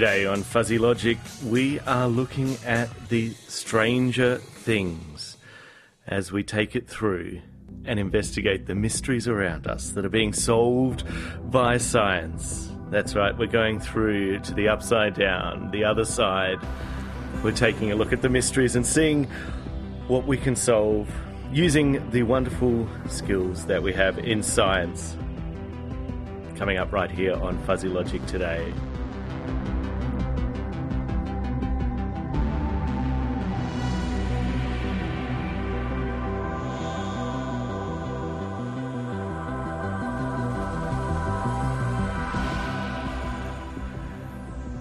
Today on Fuzzy Logic, we are looking at the Stranger Things as we take it through and investigate the mysteries around us that are being solved by science. That's right, we're going through to the upside down, the other side. We're taking a look at the mysteries and seeing what we can solve using the wonderful skills that we have in science. Coming up right here on Fuzzy Logic today.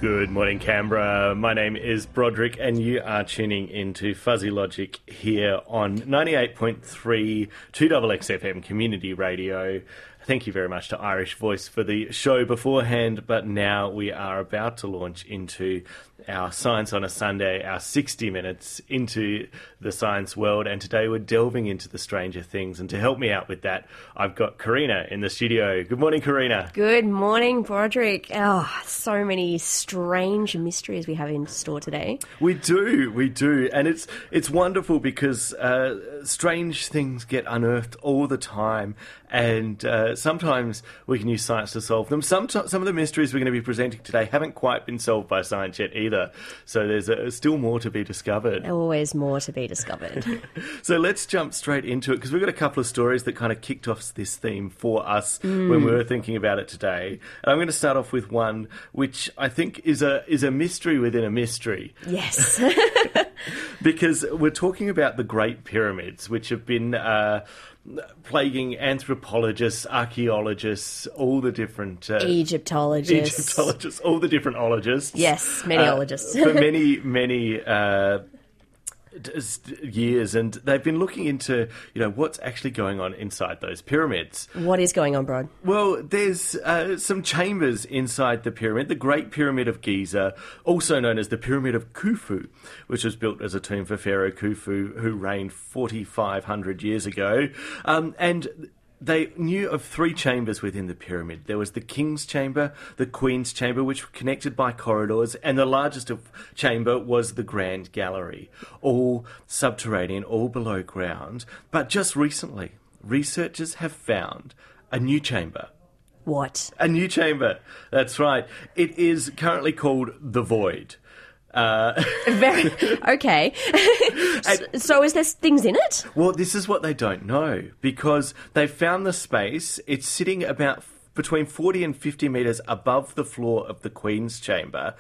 Good morning, Canberra. My name is Broderick, and you are tuning into Fuzzy Logic here on 98.3 2XXFM Community Radio. Thank you very much to Irish Voice for the show beforehand, but now we are about to launch into our Science on a Sunday, our 60 minutes into the science world. And today we're delving into the stranger things. And to help me out with that, I've got Karina in the studio. Good morning, Karina. Good morning, Broderick. Oh, so many strange mysteries we have in store today. We do, we do. And it's, it's wonderful because uh, strange things get unearthed all the time. And uh, sometimes we can use science to solve them. Some, some of the mysteries we're going to be presenting today haven't quite been solved by science yet either So there's a, still more to be discovered. Always more to be discovered. so let's jump straight into it because we've got a couple of stories that kind of kicked off this theme for us mm. when we were thinking about it today. And I'm going to start off with one which I think is a is a mystery within a mystery. Yes. because we're talking about the Great Pyramids, which have been. Uh, plaguing anthropologists, archaeologists, all the different uh, Egyptologists, Egyptologists, all the different ologists. Yes, many uh, ologists for many, many uh, years, and they've been looking into you know what's actually going on inside those pyramids. What is going on, Brod? Well, there's uh, some chambers inside the pyramid. The Great Pyramid of Giza, also known as the Pyramid of Khufu, which was built as a tomb for Pharaoh Khufu, who reigned 4,500 years ago, um, and they knew of three chambers within the pyramid. There was the king's chamber, the queen's chamber, which were connected by corridors, and the largest of chamber was the grand gallery, all subterranean, all below ground. But just recently, researchers have found a new chamber. What? A new chamber. That's right. It is currently called the Void. Uh, Very okay. so, so, is there things in it? Well, this is what they don't know because they found the space. It's sitting about between forty and fifty meters above the floor of the Queen's chamber,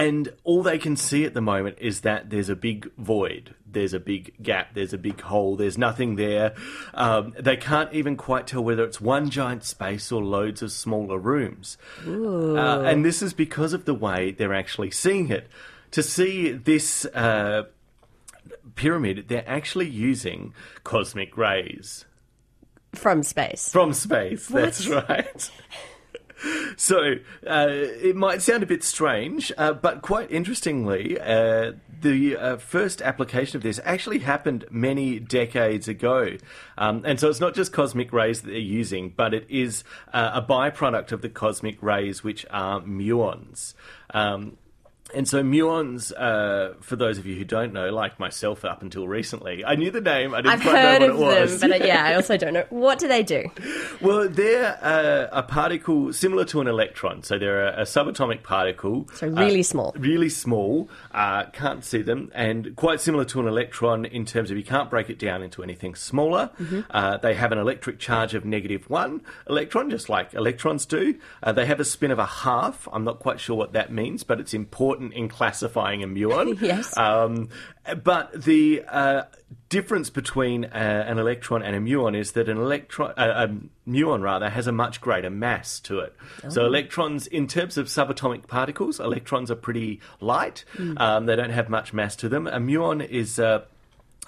and all they can see at the moment is that there's a big void, there's a big gap, there's a big hole, there's nothing there. Um, they can't even quite tell whether it's one giant space or loads of smaller rooms. Uh, and this is because of the way they're actually seeing it. To see this uh, pyramid, they're actually using cosmic rays. From space. From space, that's right. so uh, it might sound a bit strange, uh, but quite interestingly, uh, the uh, first application of this actually happened many decades ago. Um, and so it's not just cosmic rays that they're using, but it is uh, a byproduct of the cosmic rays, which are muons. Um, and so muons, uh, for those of you who don't know, like myself up until recently, I knew the name. I didn't I've quite heard know what of it was. them, but uh, yeah, I also don't know. What do they do? Well, they're uh, a particle similar to an electron. So they're a, a subatomic particle. So really uh, small. Really small. Uh, can't see them, and quite similar to an electron in terms of you can't break it down into anything smaller. Mm-hmm. Uh, they have an electric charge of negative one electron, just like electrons do. they have a spin of a half. I'm not quite sure what that means, but it's important in classifying a muon. yes. Um, but the uh, difference between uh, an electron and a muon is that an electron, uh, a muon rather, has a much greater mass to it. Oh. So electrons, in terms of subatomic particles, electrons are pretty light. Mm. Um, they don't have much mass to them. A muon is uh,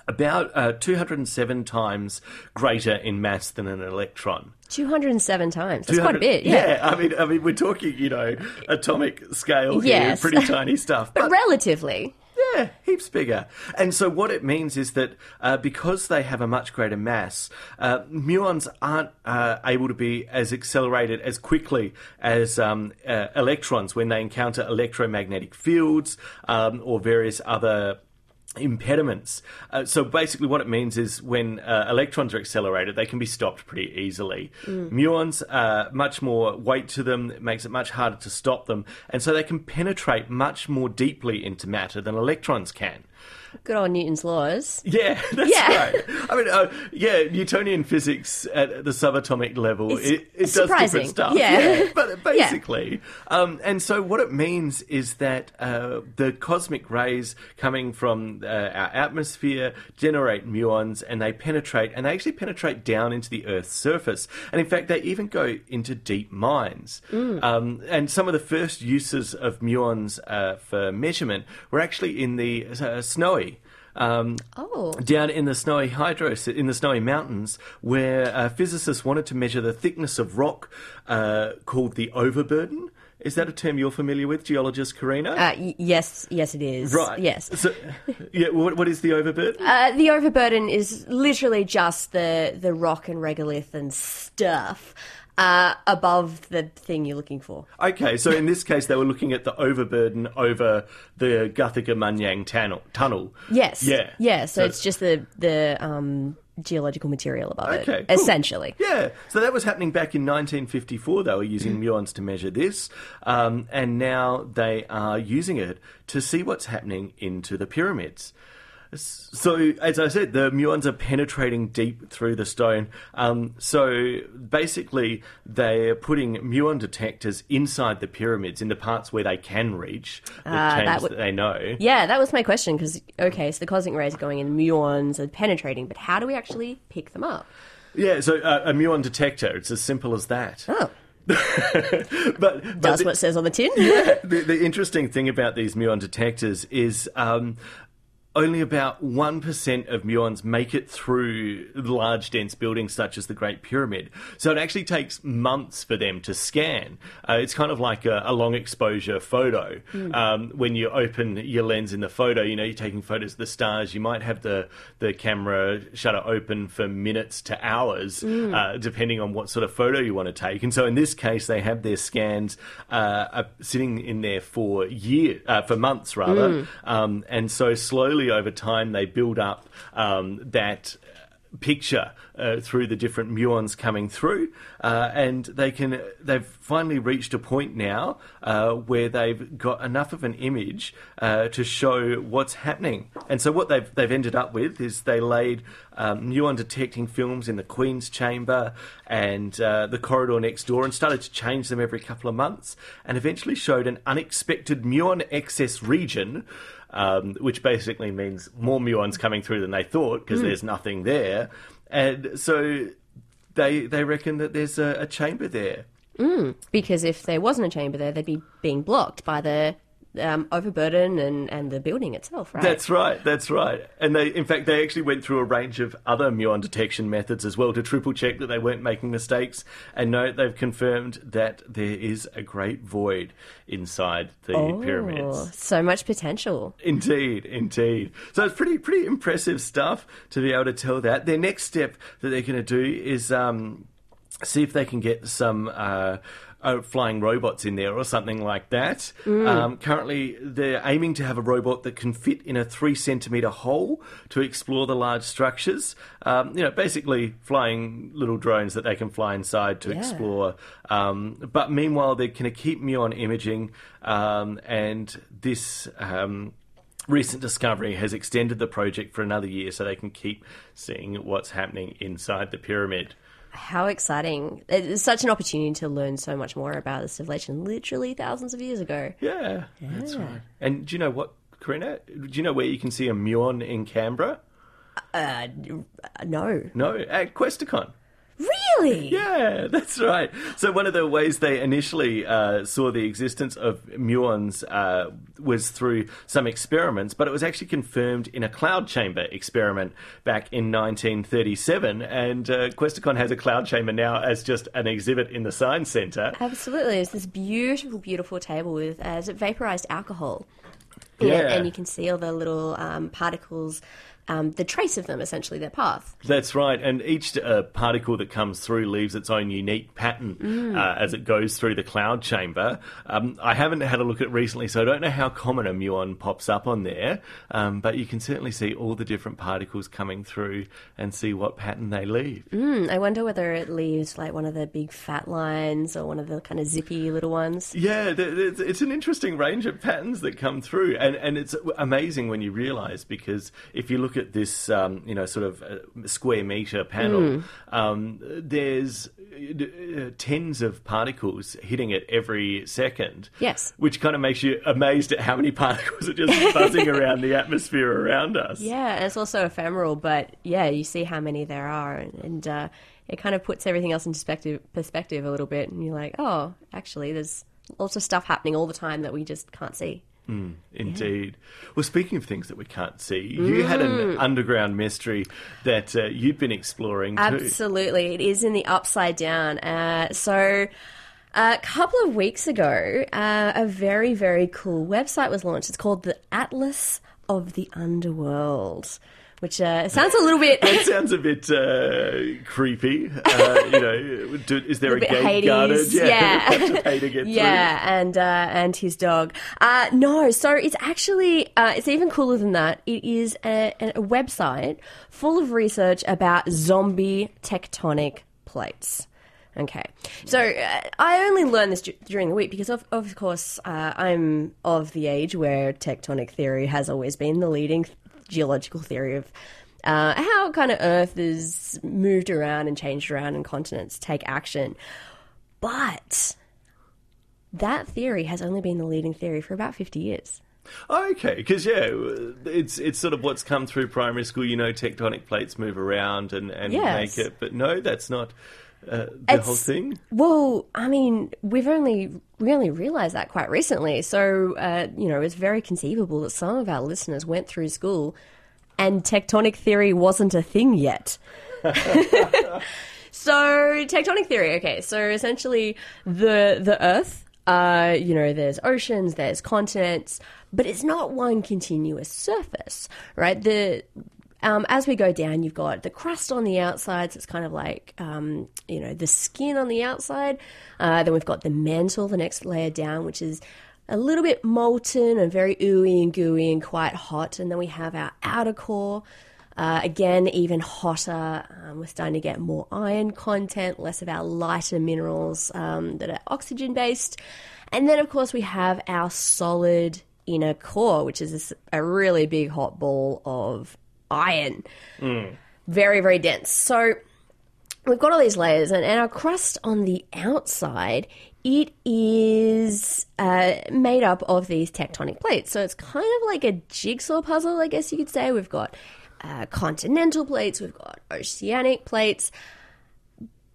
about uh, 207 times greater in mass than an electron. 207 times. That's quite a bit. Yeah. yeah. I mean, I mean, we're talking, you know, atomic scale here, yes. pretty tiny stuff. but, but relatively. Yeah, heaps bigger. And so what it means is that uh, because they have a much greater mass, uh, muons aren't uh, able to be as accelerated as quickly as um, uh, electrons when they encounter electromagnetic fields um, or various other impediments. Uh, so basically, what it means is when uh, electrons are accelerated, they can be stopped pretty easily. Muons, are much more weight to them, it makes it much harder to stop them, and so they can penetrate much more deeply into matter than electrons can. Good old Newton's laws. Yeah, that's Yeah. right. I mean, uh, yeah, Newtonian physics at the subatomic level, It's it, it does different stuff. Yeah. but basically. Um, and so what it means is that uh, the cosmic rays coming from uh, our atmosphere generate muons and they penetrate, and they actually penetrate down into the Earth's surface. And in fact, they even go into deep mines. Mm. Um, and some of the first uses of muons uh, for measurement were actually in the uh, snowy. Um, Oh. down in the snowy hydros, in the snowy mountains, where uh, physicists wanted to measure the thickness of rock uh, called the overburden. Is that a term you're familiar with, geologist Karina? Uh, y- yes, yes, it is. right. Yes. So, yeah. What, what is the overburden? Uh, the overburden is literally just the, the rock and regolith and stuff uh, above the thing you're looking for. Okay, so in this case, they were looking at the overburden over the Guthega Munyang tunnel. tunnel. Yes. Yeah. Yeah. So, So- it's just the the um, geological material above Okay, it, cool. essentially. Yeah, so that was happening back in 1954. They were using muons to measure this, um, and now they are using it to see what's happening into the pyramids. So, as I said, the muons are penetrating deep through the stone. Um, so, basically, they're putting muon detectors inside the pyramids in the parts where they can reach the Ah, that would- that they know. Yeah, that was my question. Because okay, so the cosmic rays are going in, muons are penetrating, but how do we actually pick them up? Yeah, so uh, a muon detector, it's as simple as that. Oh, But, but that's the- what it says on the tin. the, the interesting thing about these muon detectors is um, only about 1% of muons make it through large, dense buildings such as the Great Pyramid. So it actually takes months for them to scan. Uh, it's kind of like a, a long exposure photo. Um, when you open your lens in the photo, you know, you're taking photos of the stars, you might have the, the camera shutter open for minutes to hours, uh, depending on what sort of photo you want to take. And so in this case, they have their scans uh, sitting in there for year, uh, for months rather. Um, and so slowly over time, they build up um, that picture uh, through the different muons coming through, uh, and they can they've finally reached a point now uh, where they've got enough of an image uh, to show what's happening. And so what they've they've ended up with is they laid um, muon detecting films in the Queen's chamber and uh, the corridor next door, and started to change them every couple of months, and eventually showed an unexpected muon excess region um, which basically means more muons coming through than they thought because there's nothing there. And so they they reckon that there's a, a chamber there. because if there wasn't a chamber there, they'd be being blocked by the um, overburden and, and the building itself, right? That's right, that's right. And they, in fact, they actually went through a range of other muon detection methods as well to triple check that they weren't making mistakes. And no, they've confirmed that there is a great void inside the Oh, pyramids. so much potential. Indeed, indeed. So it's pretty pretty impressive stuff to be able to tell that. Their next step that they're going to do is um, see if they can get some. Uh, uh, flying robots in there or something like that. Um, currently, they're aiming to have a robot that can fit in a three centimetre hole to explore the large structures. Um, you know, basically flying little drones that they can fly inside to Yeah. explore. Um, but meanwhile, they're going to keep muon imaging, um, and this. Um, recent discovery has extended the project for another year so they can keep seeing what's happening inside the pyramid. How exciting. It's such an opportunity to learn so much more about the civilization literally thousands of years ago. Yeah, that's right. And do you know what, Karina? Do you know where you can see a muon in Canberra? Uh, no. No, at Questacon. Really? Yeah, that's right. So one of the ways they initially uh, saw the existence of muons uh, was through some experiments, but it was actually confirmed in a cloud chamber experiment back in 1937. And uh, Questacon has a cloud chamber now as just an exhibit in the science centre. Absolutely. It's this beautiful, beautiful table with, uh, it vaporized alcohol? Yeah. and you can see all the little um, particles, um, the trace of them, essentially their path. That's right, and each uh, particle that comes through leaves its own unique pattern Mm. uh, as it goes through the cloud chamber. Um, I haven't had a look at it recently, so I don't know how common a muon pops up on there, um, but you can certainly see all the different particles coming through and see what pattern they leave. Hmm, I wonder whether it leaves like one of the big fat lines or one of the kind of zippy little ones. Yeah, it's an interesting range of patterns that come through, and, and it's amazing when you realise because if you look at this, um, you know, sort of uh, square meter panel, um, there's uh, tens of particles hitting it every second. Yes. which kind of makes you amazed at how many particles are just buzzing around the atmosphere around us. Yeah, it's also ephemeral, but yeah, you see how many there are, and, and uh, it kind of puts everything else into perspective, perspective a little bit, and you're like, oh, actually, there's lots of stuff happening all the time that we just can't see. Indeed. Well, speaking of things that we can't see, you had an underground mystery that uh, you've been exploring too. Absolutely, it is in the upside down. Uh, so. A couple of weeks ago, uh, a very, very cool website was launched. It's called the Atlas of the Underworld, which uh, sounds a little bit That sounds a bit uh, creepy. Uh, you know, do, is there a, bit gate guarded? yeah. have to pay to get yeah, and uh, and his dog. Uh, no, so it's actually uh, it's even cooler than that. It is a, a website full of research about zombie tectonic plates. Okay, so uh, I only learned this d- during the week because, of of course, uh, I'm of the age where tectonic theory has always been the leading geological theory of uh, how kind of Earth is moved around and changed around, and continents take action. But that theory has only been the leading theory for about 50 years. Okay, because yeah, it's it's sort of what's come through primary school. You know, tectonic plates move around and and Yes. make it, but no, that's not uh, the whole thing. Well, I mean, we've only we only realised that quite recently. So, uh, you know, it's very conceivable that some of our listeners went through school and tectonic theory wasn't a thing yet. so, tectonic theory. Okay, so essentially, the the Earth. Uh, you know, there's oceans, there's continents, but it's not one continuous surface, right? The um, as we go down, you've got the crust on the outside, so it's kind of like, um, you know, the skin on the outside. Uh, then we've got the mantle, the next layer down, which is a little bit molten and very ooey and gooey and quite hot. And then we have our outer core, uh, again, even hotter. Um, we're starting to get more iron content, less of our lighter minerals um, that are oxygen based. And then, of course, we have our solid inner core, which is a really big hot ball of iron. Very, very dense. So we've got all these layers, and, and our crust on the outside, it is uh, made up of these tectonic plates. So it's kind of like a jigsaw puzzle, I guess you could say. We've got uh, continental plates, we've got oceanic plates.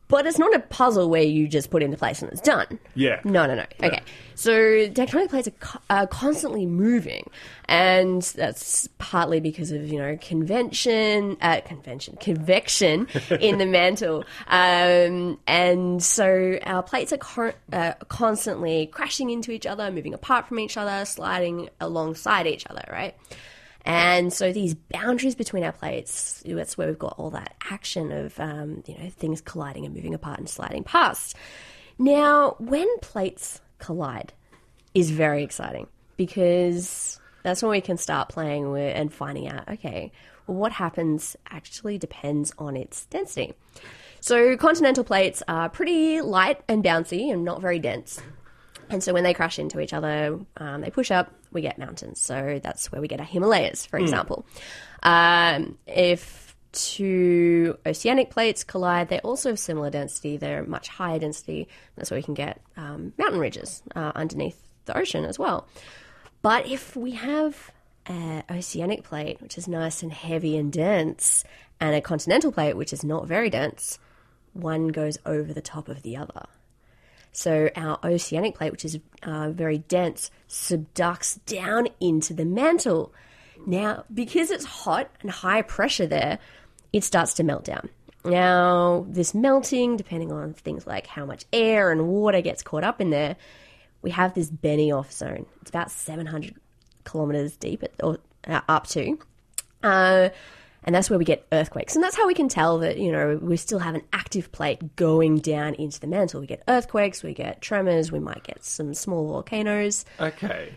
But it's not a puzzle where you just put into place and it's done. Yeah. No, no, no. Okay. So tectonic plates are, co- are constantly moving, and that's partly because of you know convention, uh, convention, convection in the mantle, um, and so our plates are cor- uh, constantly crashing into each other, moving apart from each other, sliding alongside each other, right? And so these boundaries between our plates, that's where we've got all that action of, um, you know, things colliding and moving apart and sliding past. Now, when plates collide is very exciting because that's when we can start playing with and finding out, okay, well, what happens actually depends on its density. So continental plates are pretty light and bouncy and not very dense. And so when they crash into each other, um, they push up, we get mountains. So that's where we get our Himalayas, for example. Um, if two oceanic plates collide, they're also of similar density. They're much higher density. That's where we can get um, mountain ridges uh, underneath the ocean as well. But if we have an oceanic plate, which is nice and heavy and dense, and a continental plate, which is not very dense, one goes over the top of the other. So our oceanic plate, which is uh, very dense, subducts down into the mantle. Now, because it's hot and high pressure there, it starts to melt down. Now, this melting, depending on things like how much air and water gets caught up in there, we have this Benioff zone. It's about 700 kilometers deep at, or uh, up to. Uh, and that's where we get earthquakes. And that's how we can tell that, you know, we still have an active plate going down into the mantle. We get earthquakes, we get tremors, we might get some small volcanoes. Okay.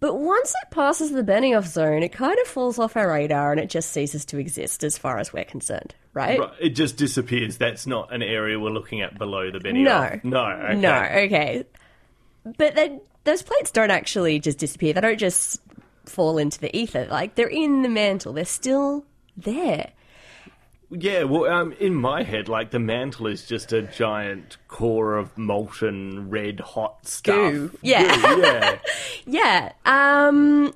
But once it passes the Benioff zone, it kind of falls off our radar and it just ceases to exist as far as we're concerned, right? Right, It just disappears. That's not an area we're looking at below the Benioff. No. No. Okay. No, okay. But then those plates don't actually just disappear. They don't just fall into the ether. Like they're in the mantle. They're still there. Yeah, well, um, in my head, like the mantle is just a giant core of molten red hot stuff. Goo. Yeah. Goo, yeah. Yeah. Um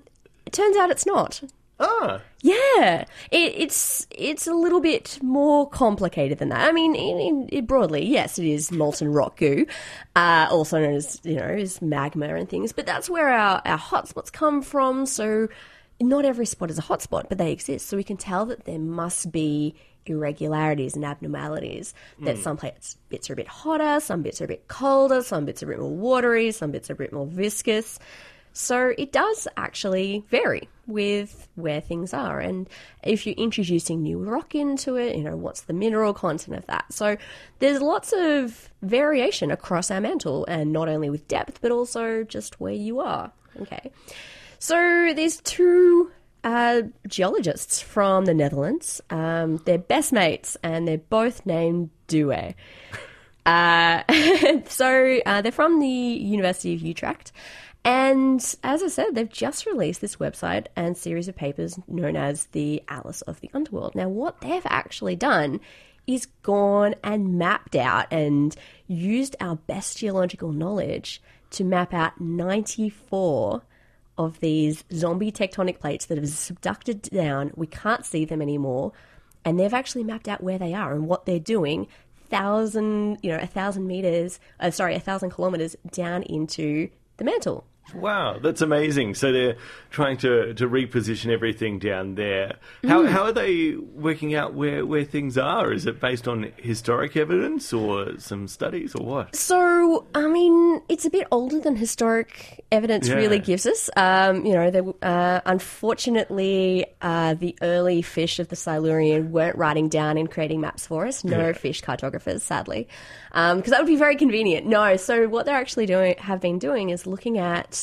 it turns out it's not. Ah. Yeah, it, it's it's a little bit more complicated than that. I mean, in, in, broadly, yes, it is molten rock goo, uh, also known as you know as magma and things. But that's where our our hotspots come from. So not every spot is a hotspot, but they exist. So we can tell that there must be irregularities and abnormalities. That some plates bits are a bit hotter, some bits are a bit colder, some bits are a bit more watery, some bits are a bit more viscous. So it does actually vary with where things are. And if you're introducing new rock into it, you know, what's the mineral content of that? So there's lots of variation across our mantle, and not only with depth, but also just where you are. Okay. So there's two uh, geologists from the Netherlands, um, they're best mates, and they're both named Douwe. Uh, so uh, they're from the University of Utrecht. And as I said, they've just released this website and series of papers known as the Atlas of the Underworld. Now, what they've actually done is gone and mapped out and used our best geological knowledge to map out 94 of these zombie tectonic plates that have subducted down. We can't see them anymore. And they've actually mapped out where they are and what they're doing thousand, you know, a thousand meters, uh, sorry, a thousand kilometers down into the mantle. Wow, that's amazing. So they're trying to, to reposition everything down there. How, Mm. how are they working out where, where things are? Is it based on historic evidence or some studies or what? So, I mean, it's a bit older than historic evidence Yeah. really gives us. Um, you know, uh, unfortunately, uh, the early fish of the Silurian weren't writing down and creating maps for us. No Yeah. fish cartographers, sadly, because that would be very convenient. No, so what they're actually doing, have been doing, is looking at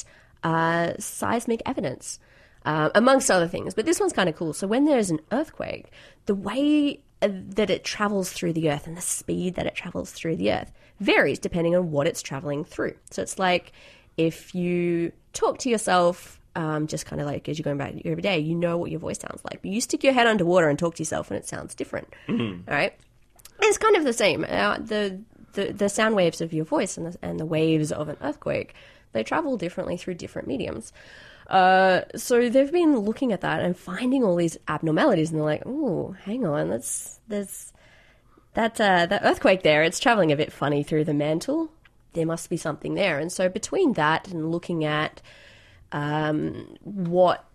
uh, seismic evidence. Um, amongst other things, but this one's kind of cool. So when there's an earthquake, the way uh, that it travels through the earth and the speed that it travels through the earth varies depending on what it's traveling through. So it's like if you talk to yourself, um, just kind of like as you're going about your every day, you know what your voice sounds like. But you stick your head underwater and talk to yourself, and it sounds different. All right, it's kind of the same. Uh, the, the the sound waves of your voice and the, and the waves of an earthquake, they travel differently through different mediums. Uh, so they've been looking at that and finding all these abnormalities, and they're like, "Oh, hang on, that's there's that uh, that earthquake there. It's traveling a bit funny through the mantle. There must be something there." And so between that and looking at um, what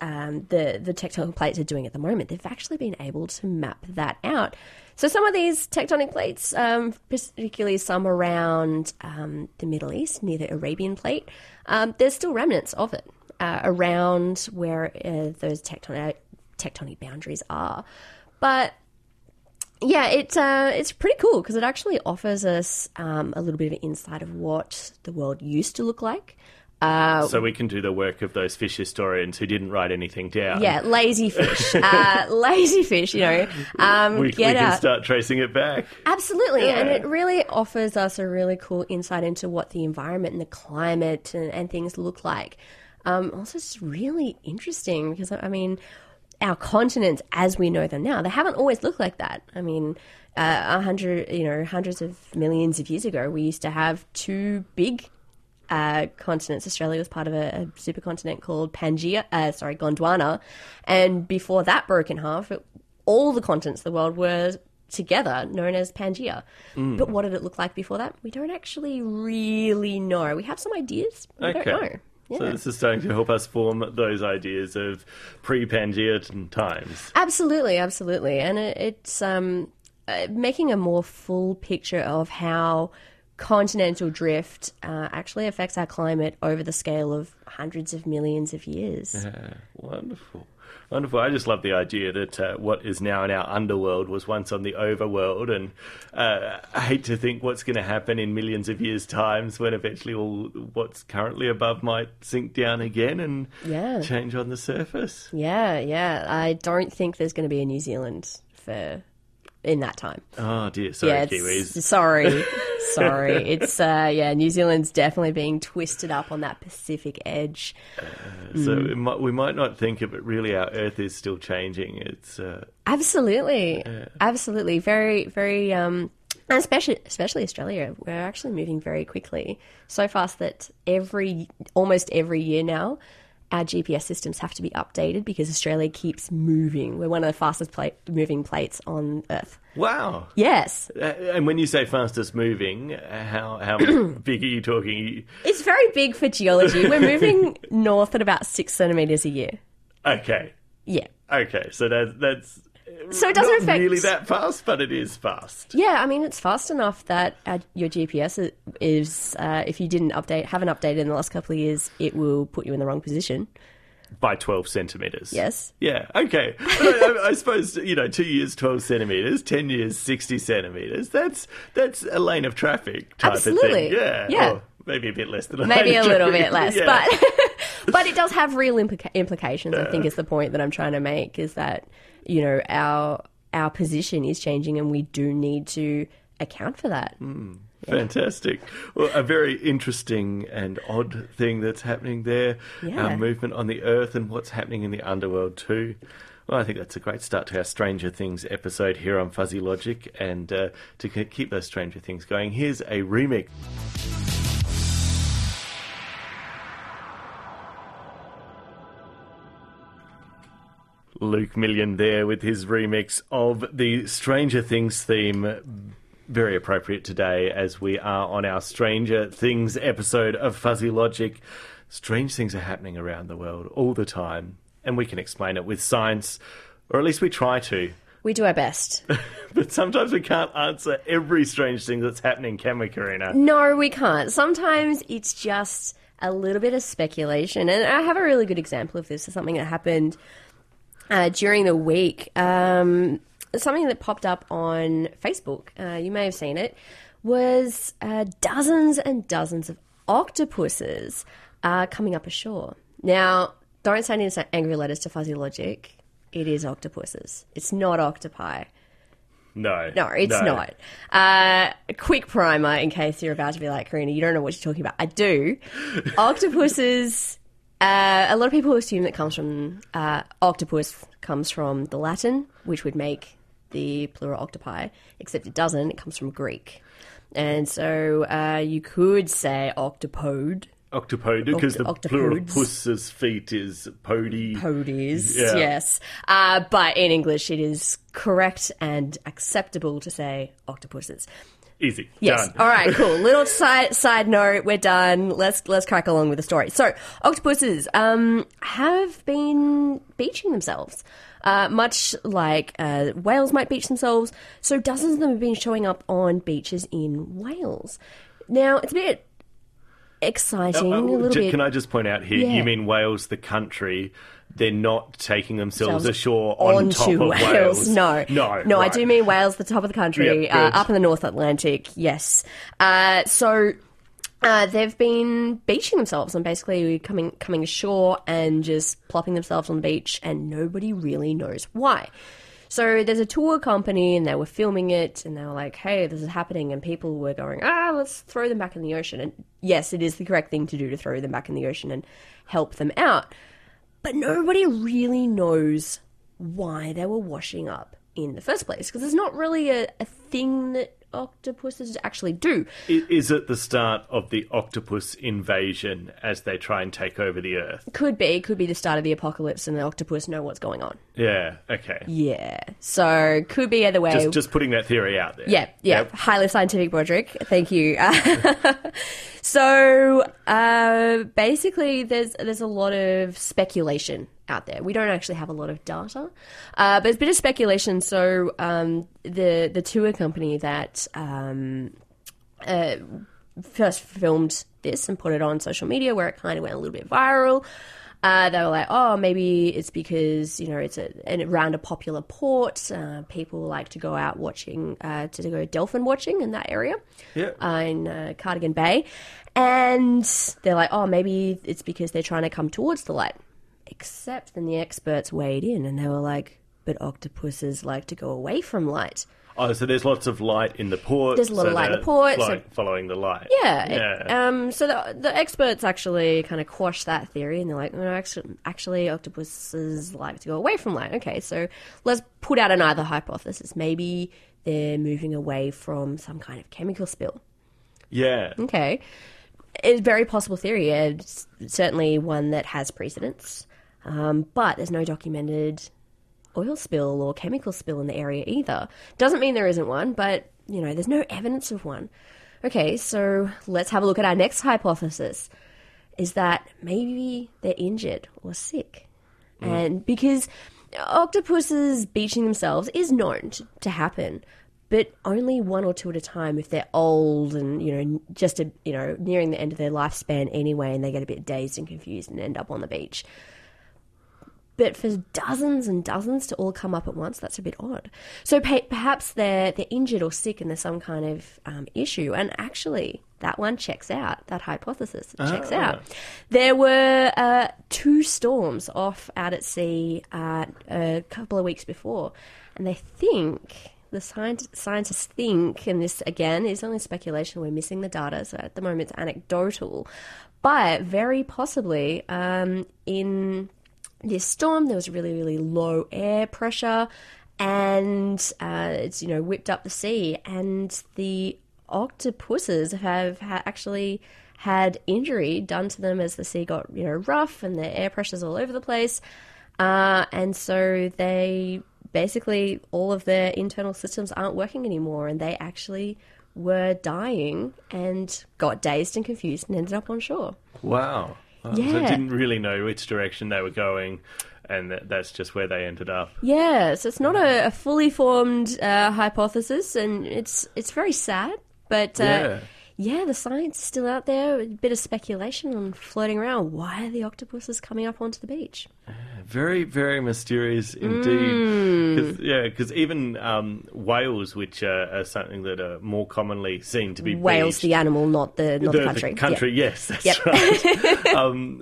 um, the the tectonic plates are doing at the moment, they've actually been able to map that out. So some of these tectonic plates, um, particularly some around um, the Middle East near the Arabian Plate, um, there's still remnants of it uh, around where uh, those tectonic tectonic boundaries are. But yeah, it's uh, it's pretty cool because it actually offers us um, a little bit of insight of what the world used to look like. Uh, So we can do the work of those fish historians who didn't write anything down. yeah, lazy fish, uh, lazy fish. You know, um, We, we can out. start tracing it back. Absolutely, and it really offers us a really cool insight into what the environment and the climate and, and things look like. Um, also, it's really interesting because I mean, our continents as we know them now, they haven't always looked like that. I mean, uh, a hundred, you know, hundreds of millions of years ago, we used to have two big uh, continents. Australia was part of a, a supercontinent called Pangaea, uh, sorry, Gondwana, and before that broke in half, it, all the continents of the world were together, known as Pangaea. But what did it look like before that? We don't actually really know. We have some ideas. We Okay. don't know. Yeah. So this is starting to help us form those ideas of pre-Pangean times. Absolutely, absolutely, and it, it's um, uh, making a more full picture of how continental drift uh, actually affects our climate over the scale of hundreds of millions of years. Yeah, wonderful. Wonderful. I just love the idea that uh, what is now in our underworld was once on the overworld, and uh, I hate to think what's going to happen in millions of years' times when eventually all what's currently above might sink down again and Yeah. change on the surface. Yeah, yeah. I don't think there's going to be a New Zealand for in that time. Oh dear, sorry, yeah, Kiwis. sorry, sorry. It's uh, yeah, New Zealand's definitely being twisted up on that Pacific edge. So Mm. might, we might not think of it. Really, our Earth is still changing. It's uh, Absolutely, absolutely. Very, very. Um, and especially, especially Australia, we're actually moving very quickly, so fast that every, almost every year now, our GPS systems have to be updated because Australia keeps moving. We're one of the fastest pla- moving plates on Earth. wow. Yes, Uh, And when you say fastest moving, uh, how how big are you talking? it's very big for geology. We're moving north at about six centimeters a year. Okay, Yeah, okay, so that that's so it doesn't not affect really that fast, but it is fast. Yeah, I mean it's fast enough that uh, your GPS is, uh, if you didn't update, haven't updated in the last couple of years, it will put you in the wrong position. By 12 centimetres. Yes. Yeah, okay. I, I, I suppose, you know, two years, 12 centimetres, 10 years, 60 centimetres. That's that's a lane of traffic type Absolutely. of thing. Yeah. Yeah. Or maybe a bit less than a Maybe a little traffic. bit less, Yeah. but but it does have real implica- implications. I think is the point that I'm trying to make is that you know our our position is changing and we do need to account for that. Fantastic. Well, a very interesting and odd thing that's happening there. Yeah. Our movement on the Earth and what's happening in the underworld too. Well, I think that's a great start to our Stranger Things episode here on Fuzzy Logic. And uh, to keep those Stranger Things going, here's a remix. Luke Million there with his remix of the Stranger Things theme. Very appropriate today as we are on our Stranger Things episode of Fuzzy Logic. Strange things are happening around the world all the time, and we can explain it with science, or at least we try to. We do our best. But sometimes we can't answer every strange thing that's happening, can we, Karina? No, we can't. Sometimes it's just a little bit of speculation. And I have a really good example of this. It's something that happened uh, during the week. Um, something that popped up on Facebook, uh, you may have seen it, was uh, dozens and dozens of octopuses uh, coming up ashore. Now, don't send in angry letters to Fuzzy Logic. It is octopuses. It's not octopi. No. No, it's not. Uh, a quick primer in case you're about to be like, Karina, you don't know what you're talking about. I do. Octopuses, uh, a lot of people assume that comes from, uh, octopus comes from the Latin, which would make the plural octopi, except it doesn't. It comes from Greek. And so uh, you could say octopode, Octopode, because the plural of octopodes. puss's feet is pody. podies, Yeah. yes. Uh, but in English, it is correct and acceptable to say octopuses. Easy. Yes. Done. All right. Cool. Little side side note. We're done. Let's let's crack along with the story. So, octopuses um, have been beaching themselves, uh, much like uh, whales might beach themselves. So, dozens of them have been showing up on beaches in Wales. Now, it's a bit exciting. Uh, a little ju- bit. Can I just point out here? Yeah. You mean Wales, the country? They're not taking themselves ashore on top of Wales. No, no, no. I do mean Wales, the top of the country, Yeah, uh, up in the North Atlantic. Yes. Uh, so uh, they've been beaching themselves and basically coming coming ashore and just plopping themselves on the beach, and nobody really knows why. So there's a tour company, and they were filming it, and they were like, "Hey, this is happening," and people were going, "Ah, let's throw them back in the ocean." And yes, it is the correct thing to do to throw them back in the ocean and help them out but nobody really knows why they were washing up in the first place because it's not really a, a thing that octopuses actually do. Is it the start of the octopus invasion as they try and take over the Earth? Could be, could be the start of the apocalypse and the octopus know what's going on. Yeah. Okay. Yeah, so could be either way. Just, just putting that theory out there. Yeah, yeah. Yep. Highly scientific, Broderick. Thank you. so uh, basically, there's there's a lot of speculation out there. We don't actually have a lot of data, uh, but it's a bit of speculation. So um, the the tour company that um, uh, first filmed this and put it on social media where it kind of went a little bit viral. Uh, they were like, oh, maybe it's because you know it's a, an, around a popular port. Uh, people like to go out watching, uh, to go dolphin watching in that area, Yeah. uh, in uh, Cardigan Bay, and they're like, oh, maybe it's because they're trying to come towards the light. Except then the experts weighed in and they were like, but octopuses like to go away from light. Oh, so there's lots of light in the port. There's a lot so of light in the port, so- following the light. Yeah. Yeah. um, so the, the experts actually kind of quash that theory, and they're like, no, actually, actually, octopuses like to go away from light. Okay, so let's put out another hypothesis. Maybe they're moving away from some kind of chemical spill. yeah. Okay. It's a very possible theory. It's certainly one that has precedence. Um, but there's no documented oil spill or chemical spill in the area either. Doesn't mean there isn't one, but, you know, there's no evidence of one. Okay, so let's have a look at our next hypothesis. Is that maybe they're injured or sick? And because octopuses beaching themselves is known to, to happen, but only one or two at a time if they're old and you know just a, you know nearing the end of their lifespan anyway, and they get a bit dazed and confused and end up on the beach. But for dozens and dozens to all come up at once, that's a bit odd. So pe- perhaps they're they're injured or sick, and there's some kind of um, issue. And actually, that one checks out. That hypothesis checks out. There were uh, two storms off out at sea uh, a couple of weeks before, and they think the scient- scientists think, and this again is only speculation. We're missing the data, so at the moment it's anecdotal, but very possibly um, in this storm there was really really low air pressure and uh, it's you know whipped up the sea. And the octopuses have ha- actually had injury done to them as the sea got you know rough and the air pressure's all over the place. Uh, and so they basically all of their internal systems aren't working anymore and they actually were dying and got dazed and confused and ended up on shore. Wow. So Yeah. didn't really know which direction they were going, and that, that's just where they ended up. Yeah, so it's not a, a fully formed uh, hypothesis, and it's it's very sad. But uh, Yeah. yeah. the science is still out there. A bit of speculation on floating around. Why are the octopuses coming up onto the beach? Very, very mysterious indeed. Mm. 'Cause- yeah, because even um, whales, which are, are something that are more commonly seen to be whales, beached- the animal, not the not the, country. country, Yeah. yes, that's Yep. right. um,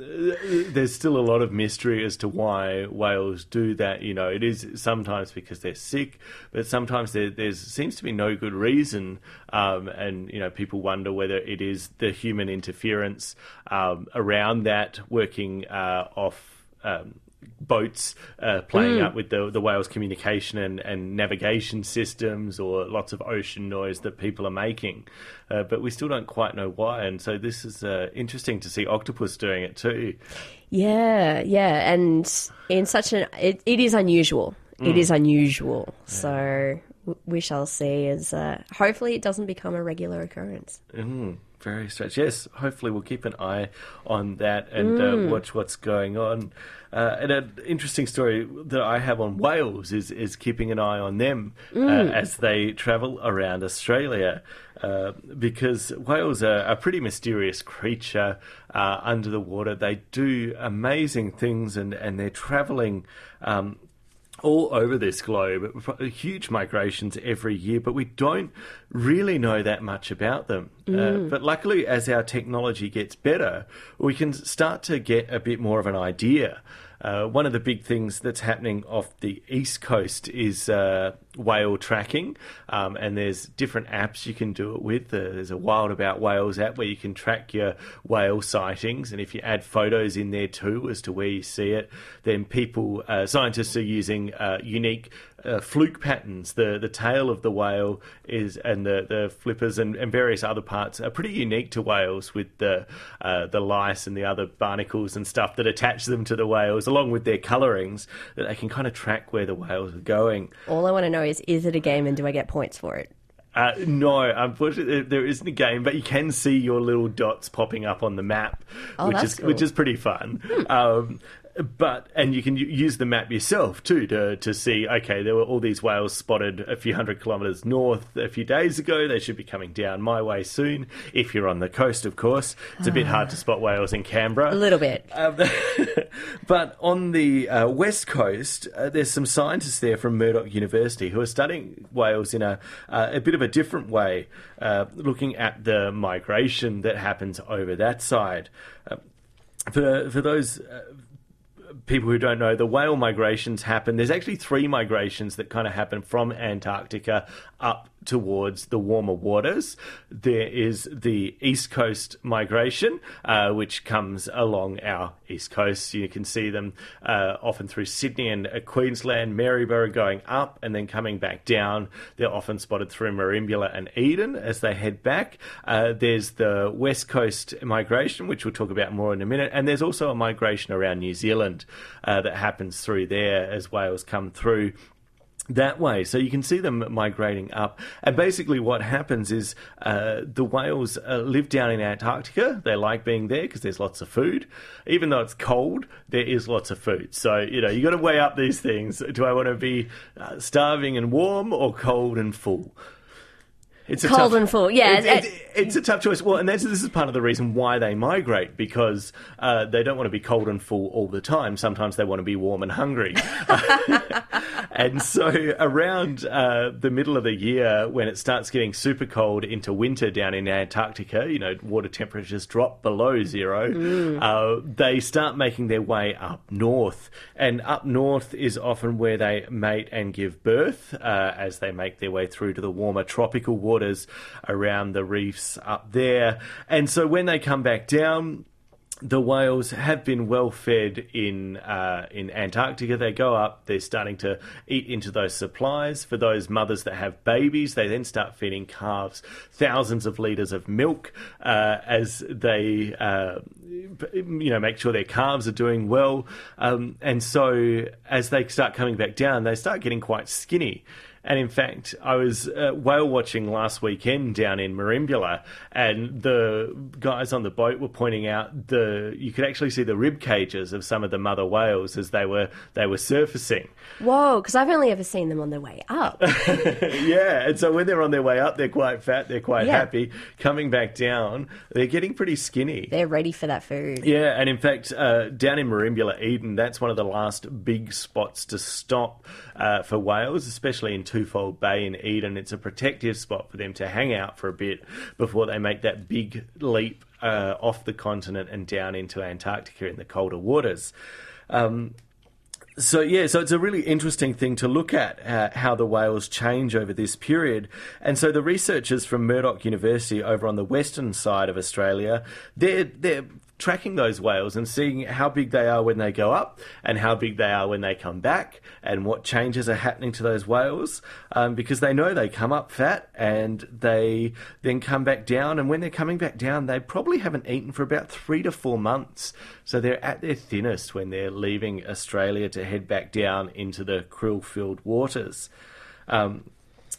there's still a lot of mystery as to why whales do that. You know, it is sometimes because they're sick, but sometimes there there's, seems to be no good reason, um, and you know, people wonder whether it is the human interference um, around that working uh, off. Um, boats uh, playing up with the the whales' communication and, and navigation systems, or lots of ocean noise that people are making, uh, but we still don't quite know why. And so this is uh, interesting to see octopus doing it too. Yeah, yeah, and in such an it, it is unusual. It is unusual. So we shall see. As uh, hopefully it doesn't become a regular occurrence. Mm, very strange. Yes, hopefully we'll keep an eye on that and uh, watch what's going on. Uh, and an interesting story that I have on whales is is keeping an eye on them uh, as they travel around Australia, uh, because whales are a pretty mysterious creature uh, under the water. They do amazing things, and and they're traveling. Um, all over this globe, huge migrations every year, but we don't really know that much about them. Uh, but luckily, as our technology gets better, we can start to get a bit more of an idea. Uh, one of the big things that's happening off the east coast is uh, whale tracking, um, and there's different apps you can do it with. Uh, there's a Wild About Whales app where you can track your whale sightings, and if you add photos in there too as to where you see it, then people, uh, scientists are using uh, unique uh, fluke patterns. The the tail of the whale is, and the, the flippers and, and various other parts are pretty unique to whales with the the lice and the other barnacles and stuff that attach them to the whales, along with their colourings, that they can kind of track where the whales are going. All I want to know is is it a game and do I get points for it? Uh, no, unfortunately, there isn't a game, but you can see your little dots popping up on the map, Oh, which is cool. which is pretty fun. Um, but and you can use the map yourself too to to see okay there were all these whales spotted a few hundred kilometers north a few days ago they should be coming down my way soon if you're on the coast of course it's a bit hard to spot whales in Canberra A little bit. um, but on the uh, west coast, uh, there's some scientists there from Murdoch University who are studying whales in a uh, a bit of a different way, uh, looking at the migration that happens over that side. Uh, for for those. Uh, People who don't know, the whale migrations happen. There's actually three migrations that kind of happen from Antarctica up towards the warmer waters. There is the east coast migration, uh, which comes along our east coast. You can see them uh, often through Sydney and uh, Queensland, Maryborough going up and then coming back down. They're often spotted through Merimbula and Eden as they head back. Uh, there's the west coast migration, which we'll talk about more in a minute, and there's also a migration around New Zealand uh, that happens through there as whales come through that way. So you can see them migrating up. And basically, what happens is uh, the whales uh, live down in Antarctica. They like being there because there's lots of food. Even though it's cold, there is lots of food. So, you know, you got to weigh up these things. Do I want to be uh, starving and warm or cold and full? It's a Cold tough- and full, yeah. It- it- it's a tough choice. Well, and this, this is part of the reason why they migrate because uh, they don't want to be cold and full all the time. Sometimes they want to be warm and hungry. and so around uh, the middle of the year, when it starts getting super cold into winter down in Antarctica, you know, water temperatures drop below zero, uh, they start making their way up north. And up north is often where they mate and give birth uh, as they make their way through to the warmer tropical waters around the reefs up there. And so when they come back down, the whales have been well fed in uh, in Antarctica. They go up. They're starting to eat into those supplies. For those mothers that have babies, they then start feeding calves thousands of liters of milk uh, as they uh, you know make sure their calves are doing well. Um, and so as they start coming back down, they start getting quite skinny. And in fact, I was uh, whale watching last weekend down in Merimbula, and the guys on the boat were pointing out the you could actually see the rib cages of some of the mother whales as they were they were surfacing. Whoa, because I've only ever seen them on their way up. yeah, and so when they're on their way up, they're quite fat, they're quite Yeah. happy. Coming back down, they're getting pretty skinny. They're ready for that food. Yeah, and in fact, uh, down in Merimbula, Eden, that's one of the last big spots to stop uh, for whales, especially in Twofold Bay in Eden. It's a protective spot for them to hang out for a bit before they make that big leap uh, off the continent and down into Antarctica in the colder waters. Um, so yeah, so it's a really interesting thing to look at uh, how the whales change over this period. And so the researchers from Murdoch University over on the western side of Australia, they're they're tracking those whales and seeing how big they are when they go up and how big they are when they come back and what changes are happening to those whales um, because they know they come up fat and they then come back down. And when they're coming back down they probably haven't eaten for about three to four months. So they're at their thinnest when they're leaving Australia to head back down into the krill filled waters. Um,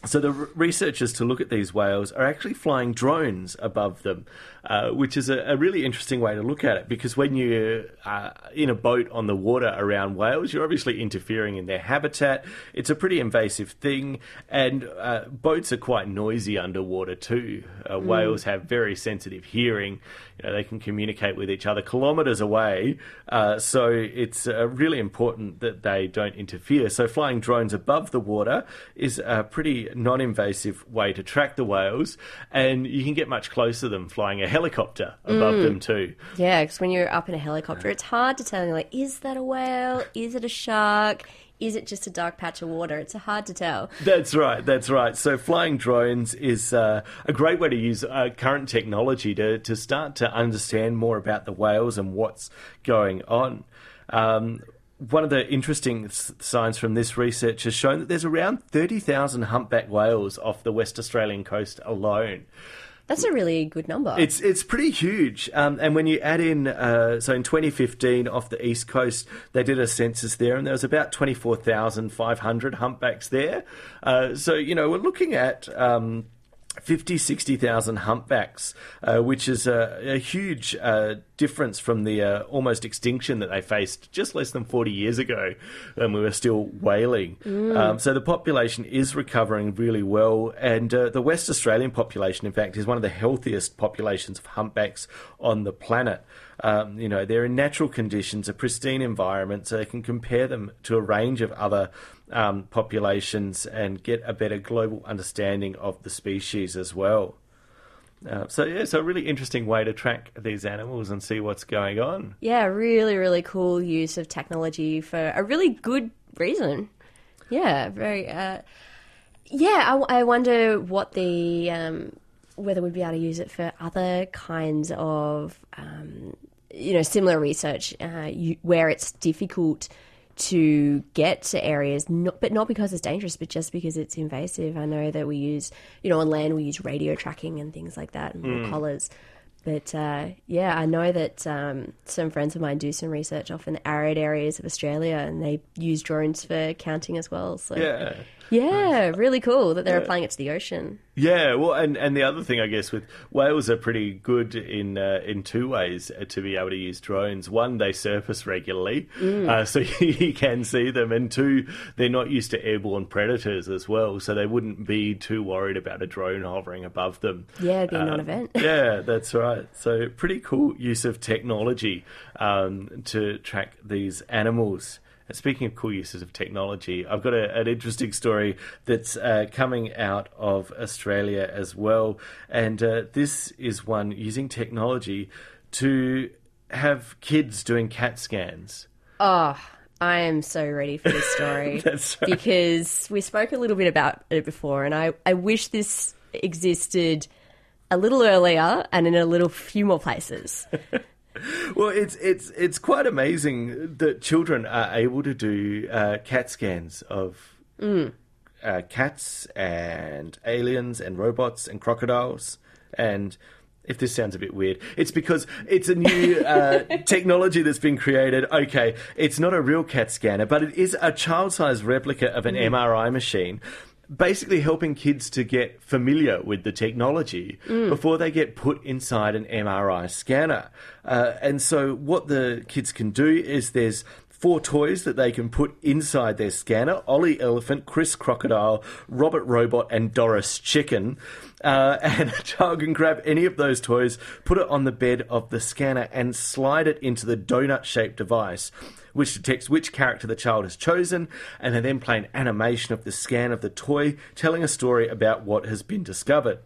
so the researchers to look at these whales are actually flying drones above them, uh, which is a, a really interesting way to look at it because when you're uh, in a boat on the water around whales, you're obviously interfering in their habitat. It's a pretty invasive thing, and uh, boats are quite noisy underwater too. Uh, Whales have very sensitive hearing. You know, they can communicate with each other kilometres away, uh, so it's uh, really important that they don't interfere. So flying drones above the water is a pretty non-invasive way to track the whales, and you can get much closer than flying a helicopter above them too. Yeah, because when you're up in a helicopter, it's hard to tell. You're like, is that a whale? Is it a shark? Is it just a dark patch of water? It's hard to tell. That's right. That's right. So flying drones is uh, a great way to use uh, current technology to to start to understand more about the whales and what's going on. Um, one of the interesting signs from this research has shown that there's around 30,000 humpback whales off the West Australian coast alone. That's a really good number. It's it's pretty huge, um, and when you add in, uh, so in 2015 off the east coast, they did a census there, and there was about 24,500 humpbacks there. Uh, so you know we're looking at. Um, 50, 60,000 humpbacks, uh, which is a, a huge uh, difference from the uh, almost extinction that they faced just less than 40 years ago when we were still whaling. Um, so the population is recovering really well, and uh, the West Australian population, in fact, is one of the healthiest populations of humpbacks on the planet. Um, you know, they're in natural conditions, a pristine environment, so they can compare them to a range of other um, populations and get a better global understanding of the species as well. Uh, so yeah, it's a really interesting way to track these animals and see what's going on. Yeah, really, really cool use of technology for a really good reason. Yeah, very. Uh, yeah, I, I wonder what the um, whether we'd be able to use it for other kinds of um, you know similar research uh, you, where it's difficult to get to areas, not, but not because it's dangerous, but just because it's invasive. I know that we use, you know, on land we use radio tracking and things like that, and mm. collars. But uh, yeah, I know that um, some friends of mine do some research off in arid areas of Australia, and they use drones for counting as well. So Yeah. Yeah, really cool that they're applying it to the ocean. Yeah, well, and, and the other thing I guess with whales are pretty good in uh, in two ways uh, to be able to use drones. One, they surface regularly, uh, so you can see them, and two, they're not used to airborne predators as well, so they wouldn't be too worried about a drone hovering above them. Yeah, it'd be a Uh, non-event. yeah, that's right. So pretty cool use of technology um, to track these animals. And Speaking of cool uses of technology, I've got a, an interesting story that's uh, coming out of Australia as well. And uh, this is one using technology to have kids doing CAT scans. Oh, I am so ready for this story. That's right. Because we spoke a little bit about it before, and I, I wish this existed a little earlier and in a little few more places. Well, it's it's it's quite amazing that children are able to do uh, CAT scans of uh, cats and aliens and robots and crocodiles. And if this sounds a bit weird, it's because it's a new uh, technology that's been created. Okay, it's not a real CAT scanner, but it is a child-sized replica of an MRI machine. Basically, helping kids to get familiar with the technology before they get put inside an MRI scanner. Uh, and so, what the kids can do is there's four toys that they can put inside their scanner Ollie Elephant, Chris Crocodile, Robert Robot, and Doris Chicken. Uh, and a child can grab any of those toys, put it on the bed of the scanner, and slide it into the donut shaped device. Which detects which character the child has chosen, and they then play an animation of the scan of the toy, telling a story about what has been discovered.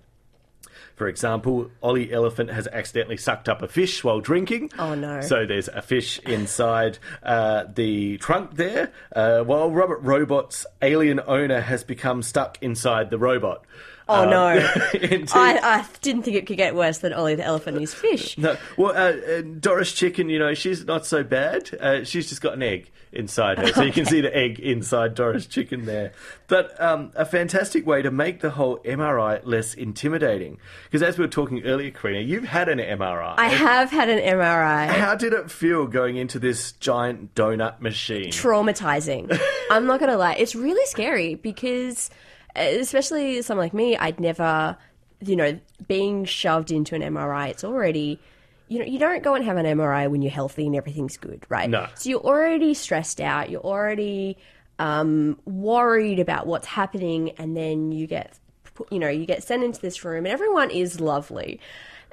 For example, Ollie Elephant has accidentally sucked up a fish while drinking. Oh, no. So there's a fish inside uh, the trunk there, uh, while Robert Robot's alien owner has become stuck inside the robot. Oh, Um, no. I, I didn't think it could get worse than Ollie the elephant and his fish. No, well, uh, uh, Doris Chicken, you know, she's not so bad. Uh, she's just got an egg inside her, so you can see the egg inside Doris Chicken there. But um, a fantastic way to make the whole MRI less intimidating, because as we were talking earlier, Karina, you've had an MRI. I have had an MRI. How did it feel going into this giant donut machine? traumatizing. I'm not gonna lie, it's really scary because, especially someone like me, I'd never, you know, being shoved into an MRI. It's already, you know, you don't go and have an MRI when you're healthy and everything's good, right? No. So you're already stressed out. You're already um, worried about what's happening, and then you get, you know, you get sent into this room, and everyone is lovely.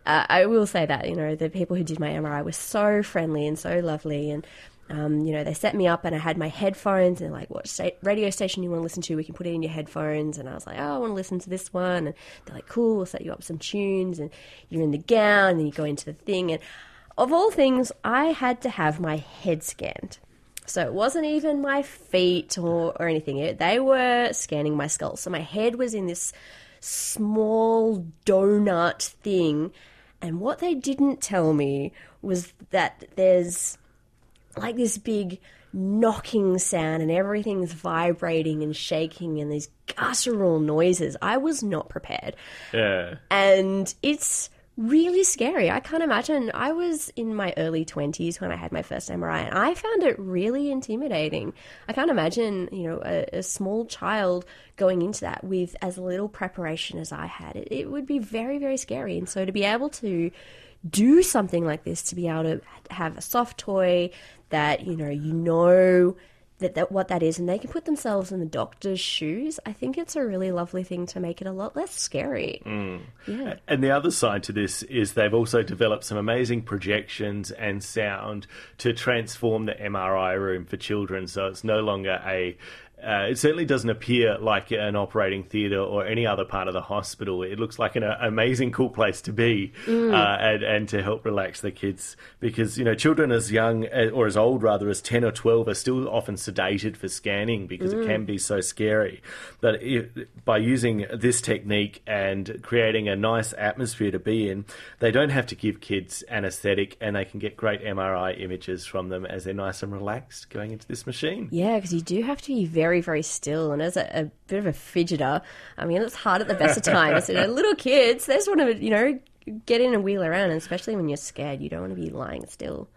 Uh, I will say that you know the people who did my MRI were so friendly and so lovely, and um, you know they set me up and I had my headphones and like, "What radio station you want to listen to? We can put it in your headphones." And I was like, "Oh, I want to listen to this one." And they're like, "Cool, we'll set you up some tunes." And you're in the gown and you go into the thing. And of all things, I had to have my head scanned. So it wasn't even my feet or, or anything. It, they were scanning my skull. So my head was in this small donut thing. And what they didn't tell me was that there's like this big knocking sound and everything's vibrating and shaking and these guttural noises. I was not prepared Yeah. and it's really scary. I can't imagine. I was in my early 20s when I had my first MRI, and I found it really intimidating. I can't imagine, you know, a, a small child going into that with as little preparation as I had. It, it would be very, very scary. And so to be able to do something like this, to be able to have a soft toy that, you know, you know that, that what that is and they can put themselves in the doctor's shoes i think it's a really lovely thing to make it a lot less scary mm. yeah And the other side to this is they've also developed some amazing projections and sound to transform the MRI room for children. So it's no longer a uh, it certainly doesn't appear like an operating theatre or any other part of the hospital. It looks like an uh, amazing, cool place to be uh, and, and to help relax the kids because, you know, children as young uh, or as old, rather, as 10 or 12 are still often sedated for scanning because it can be so scary. But if, by using this technique and creating a nice atmosphere to be in, they don't have to give kids anaesthetic and they can get great MRI images from them as they're nice and relaxed going into this machine. Yeah, because you do have to be very, very very still. And as a, a bit of a fidgeter, I mean, it's hard at the best of times. You know, little kids, they just want to, you know, get in and wheel around. And especially when you're scared, you don't want to be lying still.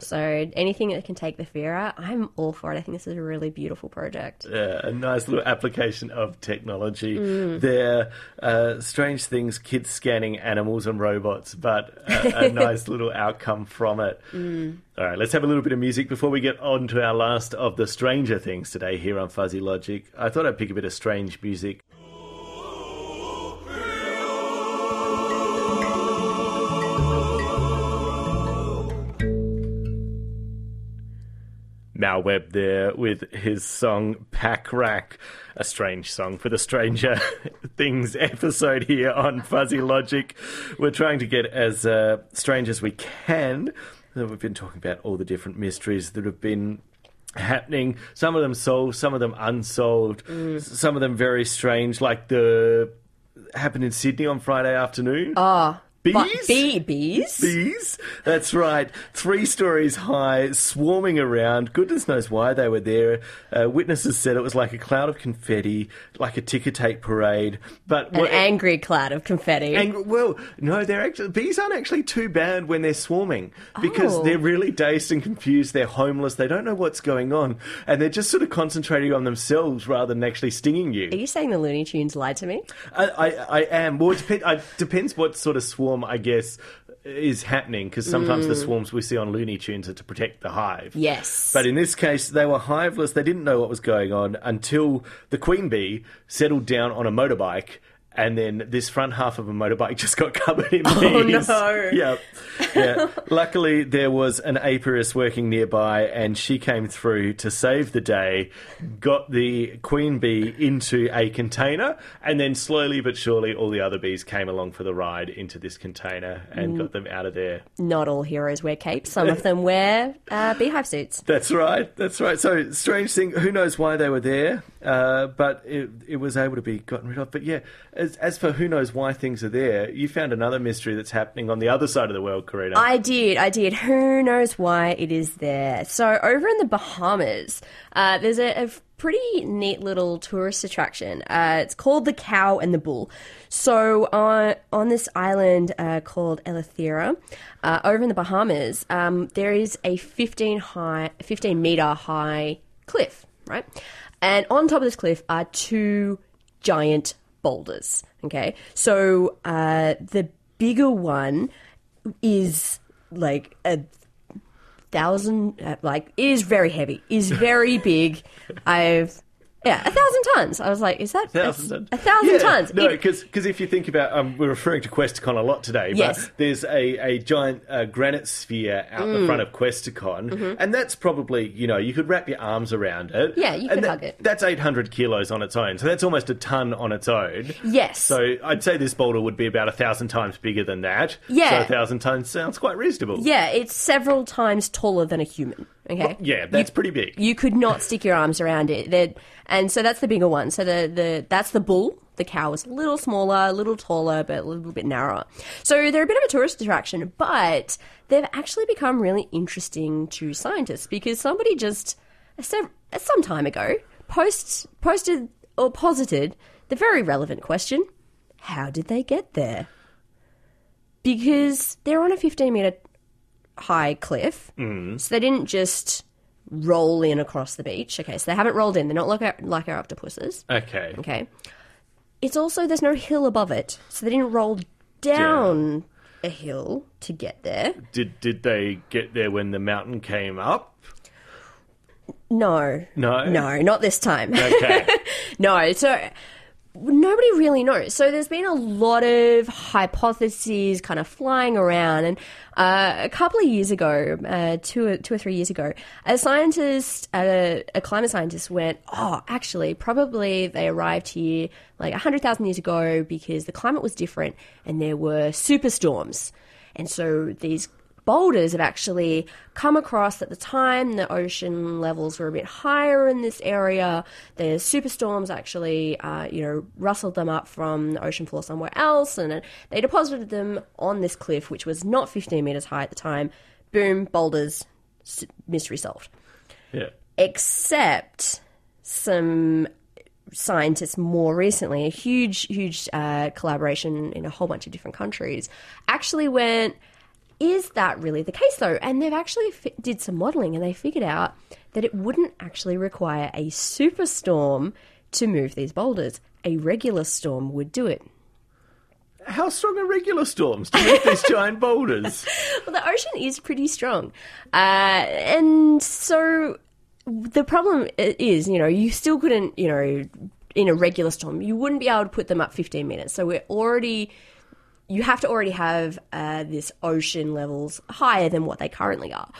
So anything that can take the fear out, I'm all for it. I think this is a really beautiful project. Yeah, a nice little application of technology. Mm. They're uh, strange things, kids scanning animals and robots, but a, a nice little outcome from it. Mm. All right, let's have a little bit of music before we get on to our last of the Stranger Things today here on Fuzzy Logic. I thought I'd pick a bit of strange music. Mal Webb there with his song Pack Rack, a strange song for the Stranger Things episode here on Fuzzy Logic. We're trying to get as uh, strange as we can. We've been talking about all the different mysteries that have been happening. Some of them solved, some of them unsolved, s- some of them very strange, like the happened in Sydney on Friday afternoon. Oh, Bees? but bee bees. Bees? That's right. Three stories high, swarming around. Goodness knows why they were there. Uh, witnesses said it was like a cloud of confetti, like a ticker tape parade. But An what- angry cloud of confetti. and well, no, they're actually bees aren't actually too bad when they're swarming because Oh. they're really dazed and confused. They're homeless. They don't know what's going on, and they're just sort of concentrating on themselves rather than actually stinging you. Are you saying the Looney Tunes lied to me? I, I, I am. Well, it depend, I, depends what sort of swarm, I guess, is happening because sometimes the mm. swarms we see on Looney Tunes are to protect the hive. Yes. But in this case, they were hiveless. They didn't know what was going on until the queen bee settled down on a motorbike. And then this front half of a motorbike just got covered in bees. Oh no. Yep. Yeah. Luckily, there was an apiarist working nearby, and she came through to save the day, got the queen bee into a container, and then slowly but surely, all the other bees came along for the ride into this container and got them out of there. Not all heroes wear capes. Some of them wear uh, beehive suits. That's right. That's right. So strange thing. Who knows why they were there? Uh, but it, it was able to be gotten rid of. But yeah, as, as for who knows why things are there, you found another mystery that's happening on the other side of the world, Karina. I did, I did. Who knows why it is there? So over in the Bahamas, uh, there's a, a pretty neat little tourist attraction. Uh, it's called the Cow and the Bull. So on on this island uh, called Eleuthera, uh, over in the Bahamas, um, there is a 15 high, 15 meter high cliff, right? And on top of this cliff are two giant boulders. Okay, so uh, the bigger one is like a thousand uh, like it is very heavy is very big i've yeah a thousand tons i was like is that a thousand a, tons. a thousand Yeah, tons No, because if you think about, um, we're referring to Questacon a lot today, but Yes. there's a, a giant uh, granite sphere out Mm. the front of Questacon, and that's probably, you know, you could wrap your arms around it. Mm-hmm. Yeah, you and could that- hug it. That's 800 kilos on its own, so that's almost a ton on its own. Yes. So I'd say this boulder would be about a thousand times bigger than that. Yeah. So a thousand tons sounds quite reasonable. yeah it's several times taller than a human okay. Yeah, that's pretty big. you could not stick your arms around it. They're- and so that's the bigger one. So the, the that's the bull. The cow is a little smaller a little taller but a little bit narrower. So they're a bit of a tourist attraction but they've actually become really interesting to scientists because somebody just some time ago post, posted or posited the very relevant question how did they get there? Because they're on a 15 meter high cliff. Mm. So they didn't just roll in across the beach. Okay, so they haven't rolled in. They're not like our, like our octopuses. Okay. Okay. It's also there's no hill above it, so they didn't roll down a hill to get there. Did did they get there when the mountain came up? No. No? No, not this time. Okay. no, so nobody really knows. So there's been a lot of hypotheses kind of flying around. And uh, a couple of years ago, uh, two, or- two or three years ago, a scientist, uh, a climate scientist went, oh, actually, probably they arrived here like 100,000 years ago because the climate was different and there were superstorms. And so these boulders have actually come across at the time the ocean levels were a bit higher in this area. The superstorms actually, uh, you know, rustled them up from the ocean floor somewhere else, and they deposited them on this cliff, which was not 15 meters high at the time. Boom, boulders, mystery solved. yeah. Except some scientists more recently, a huge, huge uh, collaboration in a whole bunch of different countries, actually went, is that really the case though? And they've actually fi- did some modeling and they figured out that it wouldn't actually require a superstorm to move these boulders. A regular storm would do it. How strong are regular storms to move these giant boulders? Well, the ocean is pretty strong. Uh, and so the problem is, you know, you still couldn't, you know, in a regular storm, you wouldn't be able to put them up 15 minutes. So we're already, you have to already have uh, this ocean levels higher than what they currently are.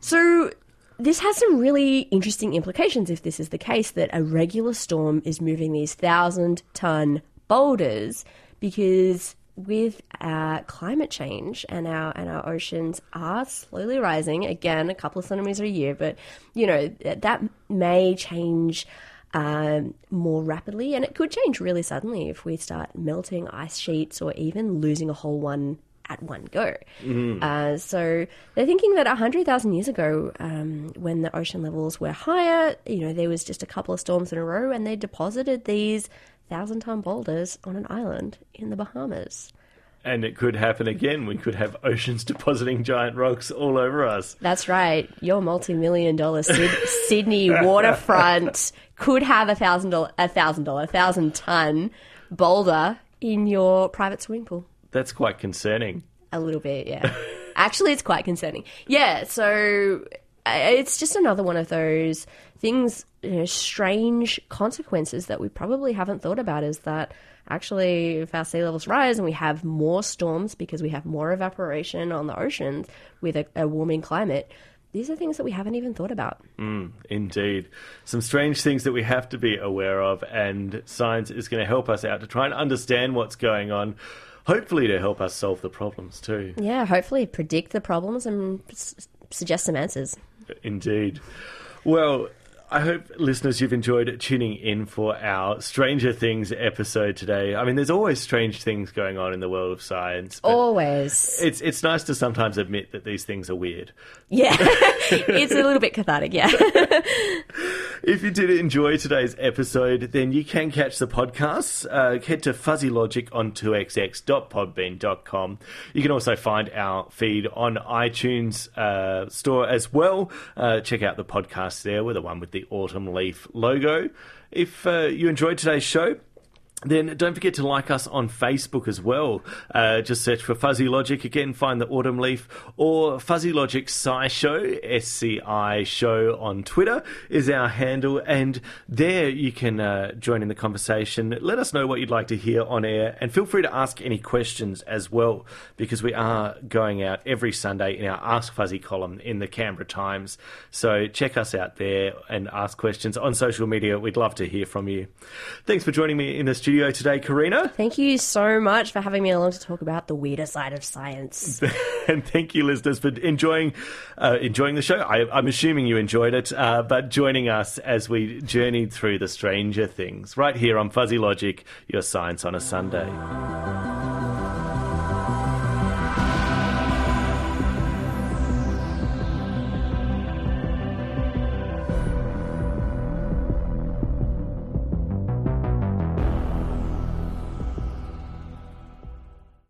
So this has some really interesting implications if this is the case that a regular storm is moving these thousand ton boulders because with uh, climate change and our and our oceans are slowly rising again a couple of centimeters a year but you know that, that may change um, more rapidly and it could change really suddenly if we start melting ice sheets or even losing a whole one at one go. Uh, so they're thinking that 100,000 years ago, um, when the ocean levels were higher, you know, there was just a couple of storms in a row and they deposited these thousand ton boulders on an island in the Bahamas. And it could happen again. We could have oceans depositing giant rocks all over us. That's right. Your multi-million dollar Syd- Sydney waterfront could have a thousand dollar, a thousand dollar, a thousand ton boulder in your private swimming pool. That's quite concerning. A little bit, yeah. Actually, it's quite concerning. Yeah, so it's just another one of those things, you know, strange consequences that we probably haven't thought about is that actually, if our sea levels rise and we have more storms because we have more evaporation on the oceans with a, a warming climate, these are things that we haven't even thought about. Mm, indeed. Some strange things that we have to be aware of, and science is going to help us out to try and understand what's going on, hopefully, to help us solve the problems too. Yeah, hopefully predict the problems and s- suggest some answers. Indeed. Well, I hope listeners you've enjoyed tuning in for our Stranger Things episode today. I mean, there's always strange things going on in the world of science. Always. it's it's nice to sometimes admit that these things are weird. Yeah. it's a little bit cathartic, yeah. If you did enjoy today's episode, then you can catch the podcasts. Uh, head to fuzzylogic on 2xx.podbean.com. You can also find our feed on iTunes uh, store as well. Uh, check out the podcast there with the one with the autumn leaf logo. If uh, you enjoyed today's show, then don't forget to like us on Facebook as well. Uh, just search for Fuzzy Logic again, find the Autumn Leaf, or Fuzzy Logic Sci Show, SCI Show on Twitter is our handle, and there you can uh, join in the conversation. Let us know what you'd like to hear on air, and feel free to ask any questions as well, because we are going out every Sunday in our Ask Fuzzy column in the Canberra Times. So check us out there and ask questions on social media. We'd love to hear from you. Thanks for joining me in the studio today, Karina. Thank you so much for having me along to talk about the weirder side of science. and thank you, listeners, for enjoying uh, enjoying the show. I, I'm assuming you enjoyed it, uh, but joining us as we journeyed through the stranger things right here on Fuzzy Logic, your science on a Sunday.